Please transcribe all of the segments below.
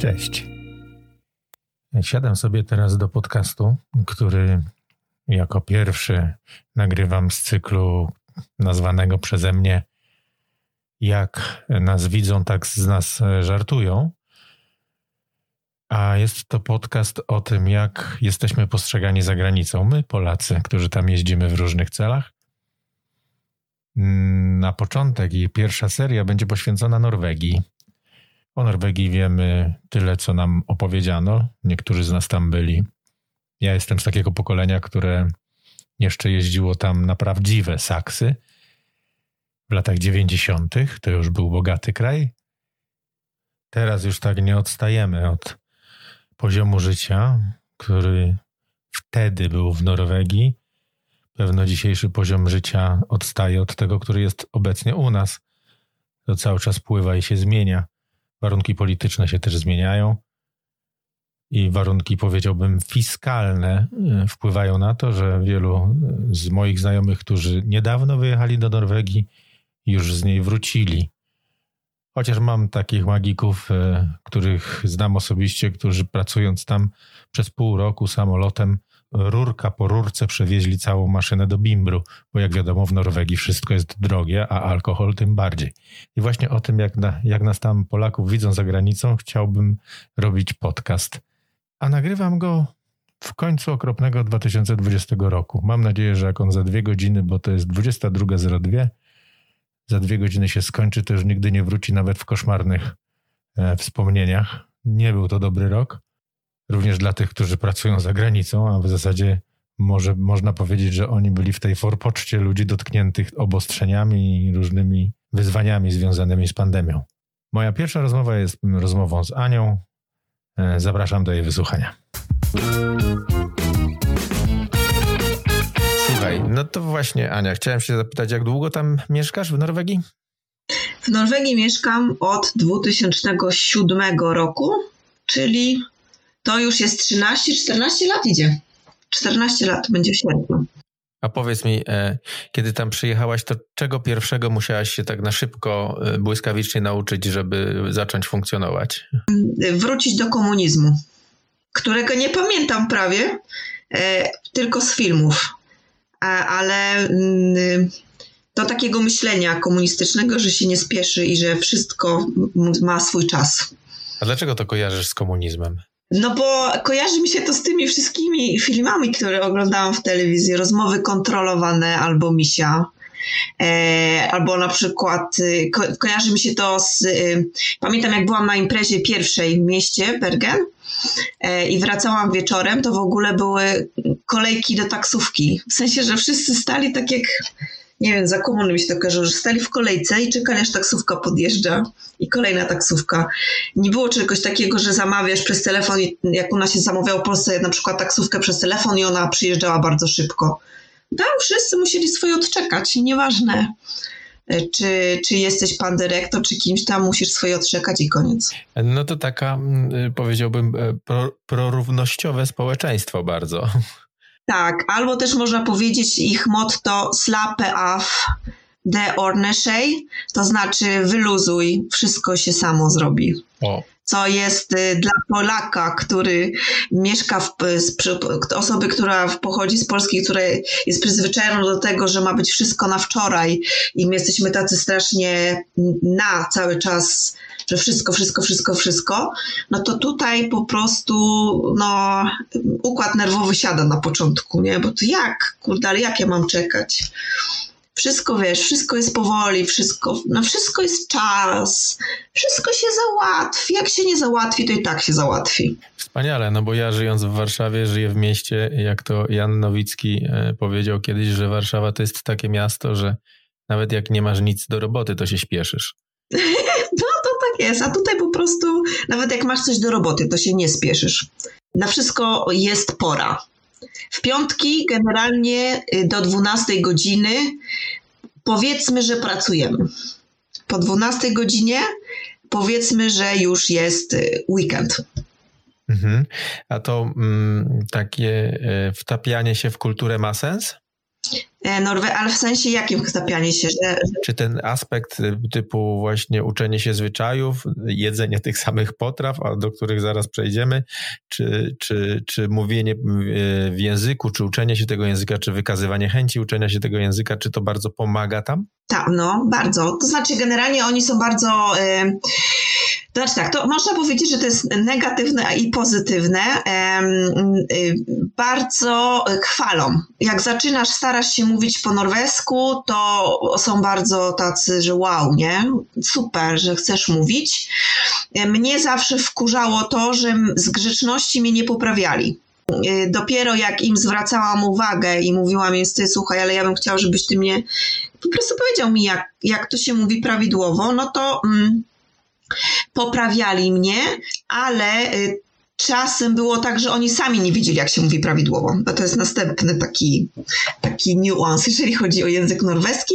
Cześć. Siadam sobie teraz do podcastu, który jako pierwszy nagrywam z cyklu nazwanego przeze mnie Jak nas widzą, tak z nas żartują. A jest to podcast o tym, jak jesteśmy postrzegani za granicą. My, Polacy, którzy tam jeździmy w różnych celach. Na początek i pierwsza seria będzie poświęcona Norwegii. O Norwegii wiemy tyle, co nam opowiedziano. Niektórzy z nas tam byli. Ja jestem z takiego pokolenia, które jeszcze jeździło tam na prawdziwe saksy. W latach 90. to już był bogaty kraj. Teraz już tak nie odstajemy od poziomu życia, który wtedy był w Norwegii. Pewno dzisiejszy poziom życia odstaje od tego, który jest obecnie u nas. To cały czas pływa i się zmienia. Warunki polityczne się też zmieniają i warunki, powiedziałbym, fiskalne e, wpływają na to, że wielu z moich znajomych, którzy niedawno wyjechali do Norwegii, już z niej wrócili. Chociaż mam takich magików, e, których znam osobiście, którzy pracując tam przez pół roku samolotem, rurka po rurce przewieźli całą maszynę do Bimbru, bo jak wiadomo w Norwegii wszystko jest drogie, a alkohol tym bardziej. I właśnie o tym, jak, na, jak nas tam Polaków widzą za granicą, chciałbym robić podcast. A nagrywam go w końcu okropnego 2020 roku. Mam nadzieję, że jak on za dwie godziny, bo to jest 22.02, za dwie godziny się skończy, to już nigdy nie wróci nawet w koszmarnych e, wspomnieniach. Nie był to dobry rok. Również dla tych, którzy pracują za granicą, a w zasadzie może można powiedzieć, że oni byli w tej forpoczcie ludzi dotkniętych obostrzeniami i różnymi wyzwaniami związanymi z pandemią. Moja pierwsza rozmowa jest rozmową z Anią. E, zapraszam do jej wysłuchania. Słuchaj, no to właśnie Ania, chciałem się zapytać, jak długo tam mieszkasz w Norwegii? W Norwegii mieszkam od 2007 roku, czyli to już jest 13-14 lat idzie. 14 lat będzie w sierpniu. A powiedz mi, e, kiedy tam przyjechałaś, to czego pierwszego musiałaś się tak na szybko, e, błyskawicznie nauczyć, żeby zacząć funkcjonować? Wrócić do komunizmu, którego nie pamiętam prawie, e, tylko z filmów. Ale mm, do takiego myślenia komunistycznego, że się nie spieszy i że wszystko ma swój czas. A dlaczego to kojarzysz z komunizmem? No bo kojarzy mi się to z tymi wszystkimi filmami, które oglądałam w telewizji. Rozmowy kontrolowane albo misia. E, albo na przykład y, ko kojarzy mi się to z. Y, pamiętam, jak byłam na imprezie pierwszej w mieście Bergen e, i wracałam wieczorem, to w ogóle były kolejki do taksówki. W sensie, że wszyscy stali tak jak nie wiem, za komuny mi się to kojarzy, że stali w kolejce i czekali aż taksówka podjeżdża i kolejna taksówka. Nie było czegoś takiego, że zamawiasz przez telefon, jak u nas się zamawiało w Polsce na przykład taksówkę przez telefon i ona przyjeżdżała bardzo szybko. Tam wszyscy musieli swoje odczekać i nieważne e, czy, czy jesteś pan dyrektor, czy kimś tam, musisz swoje odczekać i koniec. No to taka, mm, powiedziałbym, e, pro, prorównościowe społeczeństwo bardzo. Tak, albo też można powiedzieć ich motto slape af de orneszej, to znaczy wyluzuj, wszystko się samo zrobi. O. Co jest y, dla Polaka, który mieszka w, osoby, która pochodzi z Polski, która jest przyzwyczajona do tego, że ma być wszystko na wczoraj i my jesteśmy tacy strasznie na cały czas że wszystko, wszystko, wszystko, wszystko, no to tutaj po prostu no, układ nerwowy siada na początku, nie? Bo to jak, kurde, ale jak ja mam czekać? Wszystko wiesz, wszystko jest powoli, wszystko, no wszystko jest czas, wszystko się załatwi. Jak się nie załatwi, to i tak się załatwi. Wspaniale, no bo ja żyjąc w Warszawie, żyję w mieście, jak to Jan Nowicki e, powiedział kiedyś, że Warszawa to jest takie miasto, że nawet jak nie masz nic do roboty, to się śpieszysz. No jest, a tutaj po prostu nawet jak masz coś do roboty, to się nie spieszysz. Na wszystko jest pora. W piątki generalnie y, do 12 godziny powiedzmy, że pracujemy. Po 12 godzinie powiedzmy, że już jest y, weekend. Mhm. A to mm, takie y, wtapianie się w kulturę ma sens? E, Norwe ale w sensie jakim zatapianie się? Że, że... Czy ten aspekt y, typu właśnie uczenie się zwyczajów, jedzenie tych samych potraw, a do których zaraz przejdziemy, czy, czy, czy mówienie w języku, czy uczenie się tego języka, czy wykazywanie chęci uczenia się tego języka, czy to bardzo pomaga tam? Tak, no, bardzo. To znaczy generalnie oni są bardzo... Yy to znaczy tak, to można powiedzieć, że to jest negatywne i pozytywne. Y, bardzo chwalą. Jak zaczynasz, starasz się mówić po norwesku, to są bardzo tacy, że wow, nie? Super, że chcesz mówić. Mnie zawsze wkurzało to, że z grzeczności mnie nie poprawiali. Dopiero jak im zwracałam uwagę i mówiłam im, ty słuchaj, ale ja bym chciała, żebyś ty mnie po prostu powiedział mi, jak, jak to się mówi prawidłowo, no to... Mm, poprawiali mnie, ale y, czasem było tak, że oni sami nie wiedzieli, jak się mówi prawidłowo. Bo to jest następny taki, taki niuans, jeżeli chodzi o język norweski,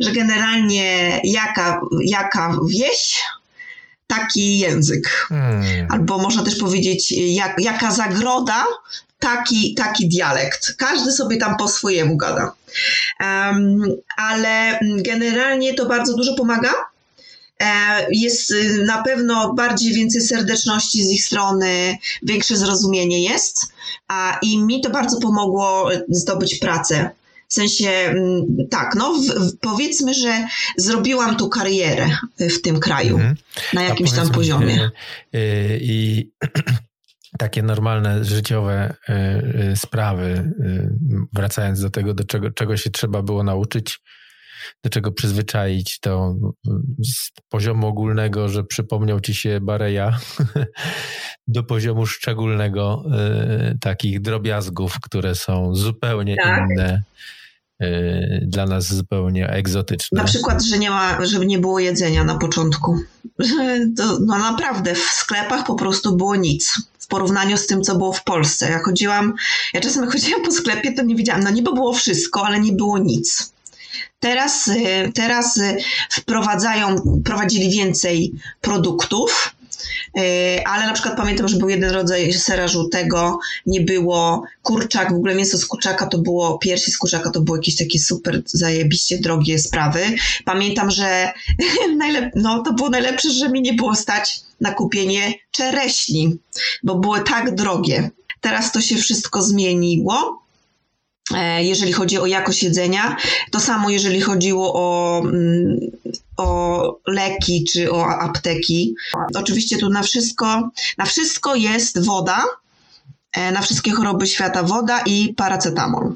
że generalnie jaka, jaka wieś, taki język. Hmm. Albo można też powiedzieć, jak, jaka zagroda, taki, taki dialekt. Każdy sobie tam po swojemu gada. Um, ale generalnie to bardzo dużo pomaga jest y, na pewno bardziej więcej serdeczności z ich strony, większe zrozumienie jest. A, I mi to bardzo pomogło zdobyć pracę. W sensie, mm, tak, no w, powiedzmy, że zrobiłam tu karierę w tym kraju mhm. na jakimś tam poziomie. I takie normalne życiowe sprawy, wracając do tego, do czego, czego się trzeba było nauczyć do czego przyzwyczaić, to z poziomu ogólnego, że przypomniał ci się Bareja, do poziomu szczególnego y, takich drobiazgów, które są zupełnie tak. inne y, dla nas zupełnie egzotyczne. Na przykład, że nie ma, żeby nie było jedzenia na początku. To, no naprawdę w sklepach po prostu było nic w porównaniu z tym, co było w Polsce. Ja chodziłam, ja czasem jak chodziłam po sklepie, to nie wiedziałam, no niby było wszystko, ale nie było nic. Teraz, y, teraz y, wprowadzają, prowadzili więcej produktów, y, ale na przykład pamiętam, że był jeden rodzaj sera żółtego, nie było kurczak, w ogóle mięso z kurczaka to było, piersi z kurczaka to były jakieś takie super zajebiście drogie sprawy. Pamiętam, że no, to było najlepsze, że mi nie było stać na kupienie czereśni, bo były tak drogie. Teraz to się wszystko zmieniło. E, jeżeli chodzi o jakość jedzenia. To samo, jeżeli chodziło o, mm, o leki czy o apteki. Oczywiście tu na wszystko, na wszystko jest woda, e, na wszystkie choroby świata woda i paracetamol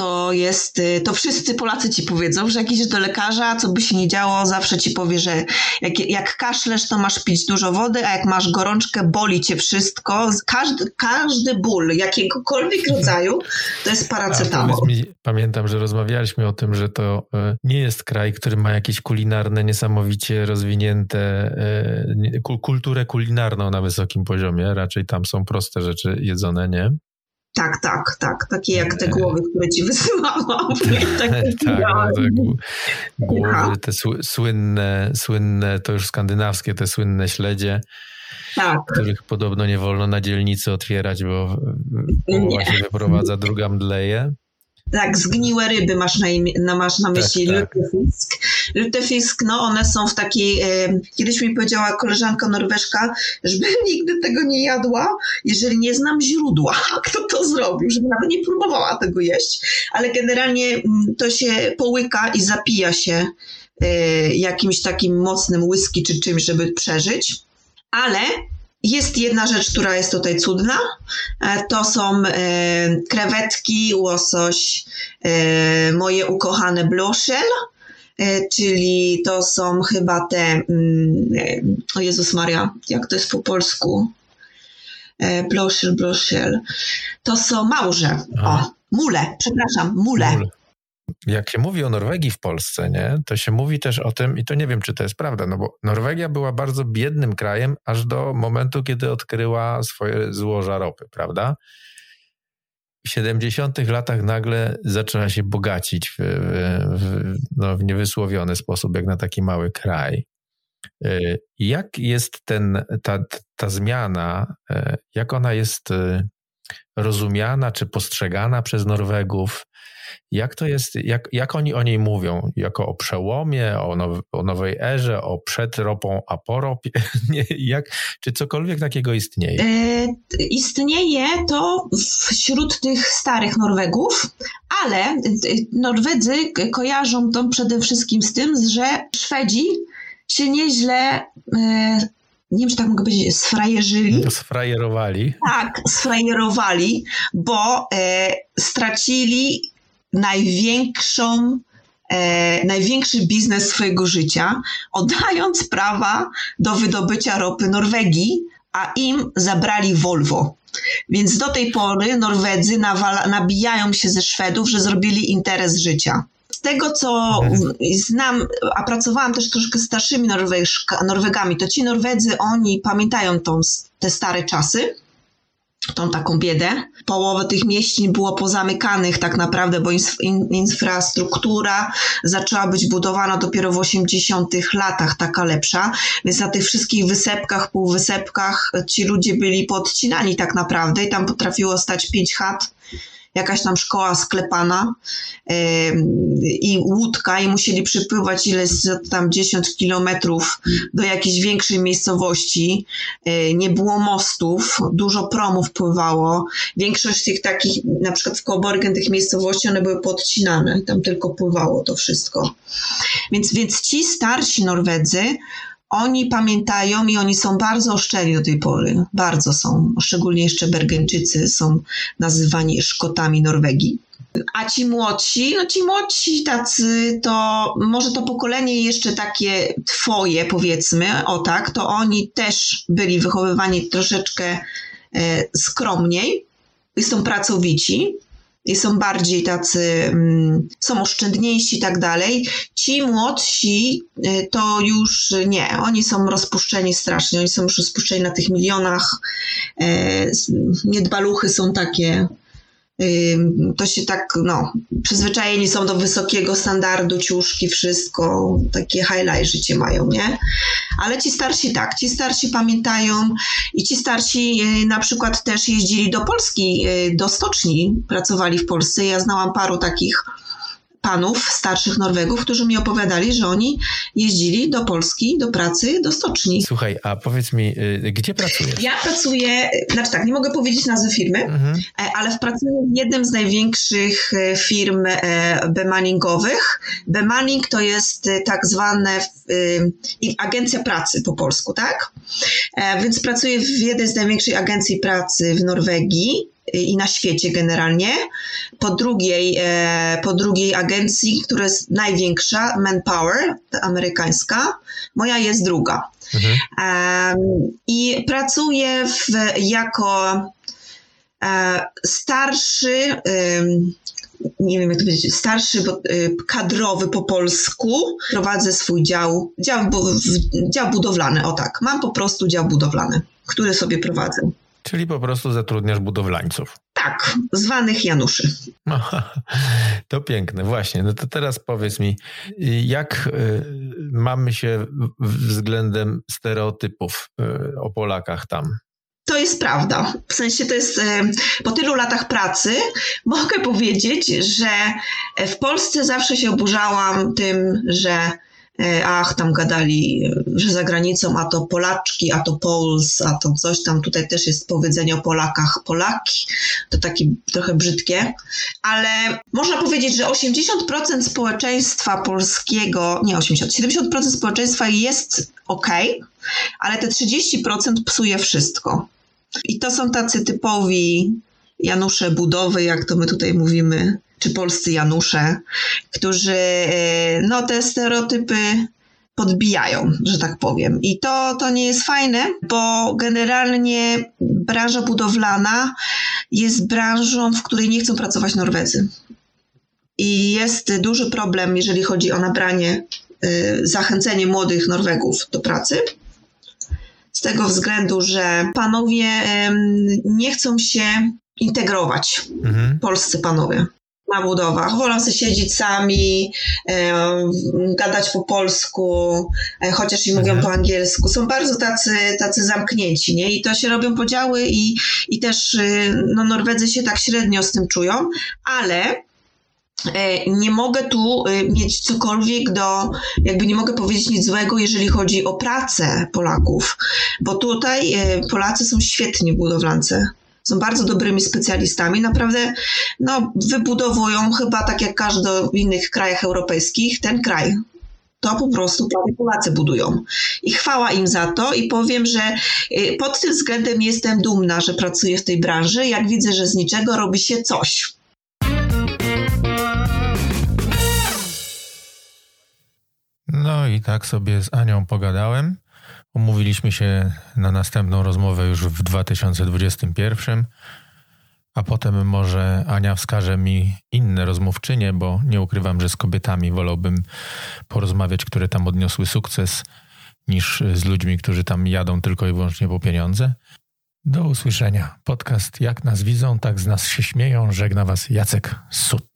to jest, y, to wszyscy Polacy ci powiedzą, że jak idziesz do lekarza, co by się nie działo, zawsze ci powie, że jak, jak kaszlesz, to masz pić dużo wody, a jak masz gorączkę, boli cię wszystko. Każdy, każdy ból, jakiegokolwiek rodzaju, to jest paracetamol. Mi, pamiętam, że rozmawialiśmy o tym, że to e, nie jest kraj, który ma jakieś kulinarne, niesamowicie rozwinięte, e, kulturę kulinarną na wysokim poziomie. Raczej tam są proste rzeczy jedzone, nie? Tak, tak, tak. Takie jak te głowy, które ci wysyłałam. tak, tak no, te głowy, te słynne, słynne, to już skandynawskie, te słynne śledzie, tak. których podobno nie wolno na dzielnicy otwierać, bo połowa się wyprowadza, druga mdleje. Tak, zgniłe ryby masz na, imię, masz na myśli tak, tak. Lutefisk. No one są w takiej, kiedyś mi powiedziała koleżanka norweszka, żebym nigdy tego nie jadła, jeżeli nie znam źródła, kto to zrobił, żebym nawet nie próbowała tego jeść, ale generalnie mm, to się połyka i zapija się e, jakimś takim mocnym whisky czy czymś, żeby przeżyć, ale jest jedna rzecz, która jest tutaj cudna. E, to są e, krewetki, łosoś, e, moje ukochane bloszel, czyli to są chyba te, mm, o Jezus Maria, jak to jest po polsku? Bloszel, bloszel. To są małże. O, mule, przepraszam, mule. mule jak się mówi o Norwegii w Polsce, nie, to się mówi też o tym, i to nie wiem, czy to jest prawda, no bo Norwegia była bardzo biednym krajem aż do momentu, kiedy odkryła swoje złoża ropy, prawda? W 70 latach nagle zaczyna się bogacić w, w, no, w niewysłowiony sposób, jak na taki mały kraj. Y, jak jest ten, ta, ta zmiana, y, jak ona jest y, rozumiana czy postrzegana przez Norwegów? Jak to jest, jak, jak oni o niej mówią? Jako o przełomie, o, now, o nowej erze, o przed ropą, a po ropie? Nie, jak, czy cokolwiek takiego istnieje? E, istnieje to wśród tych starych Norwegów, ale Norwedzy kojarzą to przede wszystkim z tym, że Szwedzi się nieźle e, nie wiem, czy tak mogę powiedzieć, sfrajerzyli. Sfrajerowali. Tak, sfrajerowali, bo e, stracili największą, e, największy biznes swojego życia, oddając prawa do wydobycia ropy Norwegii, a im zabrali Volvo. Więc do tej pory Norwedzy nawala, nabijają się ze Szwedów, że zrobili interes życia. Z tego, co mhm. znam, a pracowałam też troszkę z starszymi Norwegami, to ci Norwedzy, oni pamiętają tą, te stare czasy tą taką biedę. Połowa tych mieścin było pozamykanych tak naprawdę, bo infrastruktura zaczęła być budowana dopiero w 80 latach, taka lepsza, więc na tych wszystkich wysepkach, półwysepkach ci ludzie byli podcinani tak naprawdę i tam potrafiło stać pięć chat jakaś tam szkoła sklepana i łódka i musieli przypływać ileś tam 10 kilometrów do jakiejś większej miejscowości. E, nie było mostów, dużo promów pływało. Większość tych takich, na przykład w Koborgen tych miejscowości, one były podcinane. Tam tylko pływało to wszystko. Więc, więc ci starsi Norwedzy, oni pamiętają i oni są bardzo oszczeli do tej pory. Bardzo są. Szczególnie jeszcze Bergeńczycy są nazywani Szkotami Norwegii. A ci młodsi, no ci młodsi tacy, to może to pokolenie jeszcze takie twoje powiedzmy, o tak, to oni też byli wychowywani troszeczkę e, skromniej i są pracowici są bardziej tacy, mm, są oszczędniejsi i tak dalej. Ci młodsi y, to już nie, oni są rozpuszczeni strasznie, oni są już rozpuszczeni na tych milionach. E, niedbaluchy są takie to się tak, no, przyzwyczajeni są do wysokiego standardu, ciuszki, wszystko, takie highlight życie mają, nie? Ale ci starsi tak, ci starsi pamiętają i ci starsi y, na przykład też jeździli do Polski, y, do stoczni, pracowali w Polsce. Ja znałam paru takich panów, starszych Norwegów, którzy mi opowiadali, że oni jeździli do Polski, do pracy, do stoczni. Słuchaj, a powiedz mi, y, gdzie pracujesz? Ja pracuję, znaczy tak, nie mogę powiedzieć nazwy firmy, mhm. E, ale pracuję w jednym z największych e, firm e, bemanningowych. Bemanning to jest tak zwane agencja pracy po polsku, tak? Więc pracuję w jednej z największych agencji pracy w Norwegii i na świecie generalnie. Po drugiej, e, po drugiej agencji, która jest największa, Manpower, amerykańska. Moja jest druga. Mhm. I pracuję w, jako e, starszy, nie wiem jak to powiedzieć, starszy e, kadrowy po polsku. Prowadzę swój dział, dział, dział budowlany, o tak. Mam po prostu dział budowlany, który sobie prowadzę. Czyli po prostu zatrudniasz budowlańców. Tak, zwanych Januszy. To piękne, właśnie. No to teraz powiedz mi, jak y, mamy się względem stereotypów y, o Polakach tam? To jest prawda. W sensie to jest y, po tylu latach pracy mogę powiedzieć, że w Polsce zawsze się oburzałam tym, że ach, tam gadali, że za granicą, a to Polaczki, a to Pols, a to coś tam, tutaj też jest powiedzenie o Polakach, Polaki, to takie trochę brzydkie, ale można powiedzieć, że 80% społeczeństwa polskiego, nie 80, 70% społeczeństwa jest ok, ale te 30% psuje wszystko. I to są tacy typowi Janusze budowy, jak to my tutaj mówimy, czy polscy Janusze, którzy e, no, te stereotypy podbijają, że tak powiem. I to, to nie jest fajne, bo generalnie branża budowlana jest branżą, w której nie chcą pracować Norwedzy. I jest duży problem, jeżeli chodzi o nabranie, e, zachęcenie młodych Norwegów do pracy. Z tego względu, że panowie nie chcą się integrować, mhm. polscy panowie. Na budowach. Wolą sobie siedzieć sami, e, gadać po polsku, e, chociaż i mówią mhm. po angielsku. Są bardzo tacy, tacy zamknięci, nie? I to się robią podziały i, i też y, no, Norwedzy się tak średnio z tym czują, ale e, nie mogę tu y, mieć cokolwiek do, jakby nie mogę powiedzieć nic złego, jeżeli chodzi o pracę Polaków, bo tutaj Polacy są świetni budowlance są bardzo dobrymi specjalistami. Naprawdę no, wybudowują chyba tak jak każdy w innych krajach europejskich ten kraj. To po prostu Polacy budują. I chwała im za to i powiem, że y, pod tym względem jestem dumna, że pracuję w tej branży, jak widzę, że z niczego robi się coś. No i tak sobie z Anią pogadałem. Umówiliśmy się na następną rozmowę już w 2021, a potem może Ania wskaże mi inne rozmówczynie, bo nie ukrywam, że z kobietami wolałbym porozmawiać, które tam odniosły sukces, niż z ludźmi, którzy tam jadą tylko i wyłącznie po pieniądze. Do usłyszenia. Podcast Jak nas widzą, tak z nas się śmieją. Żegna Was Jacek Sut.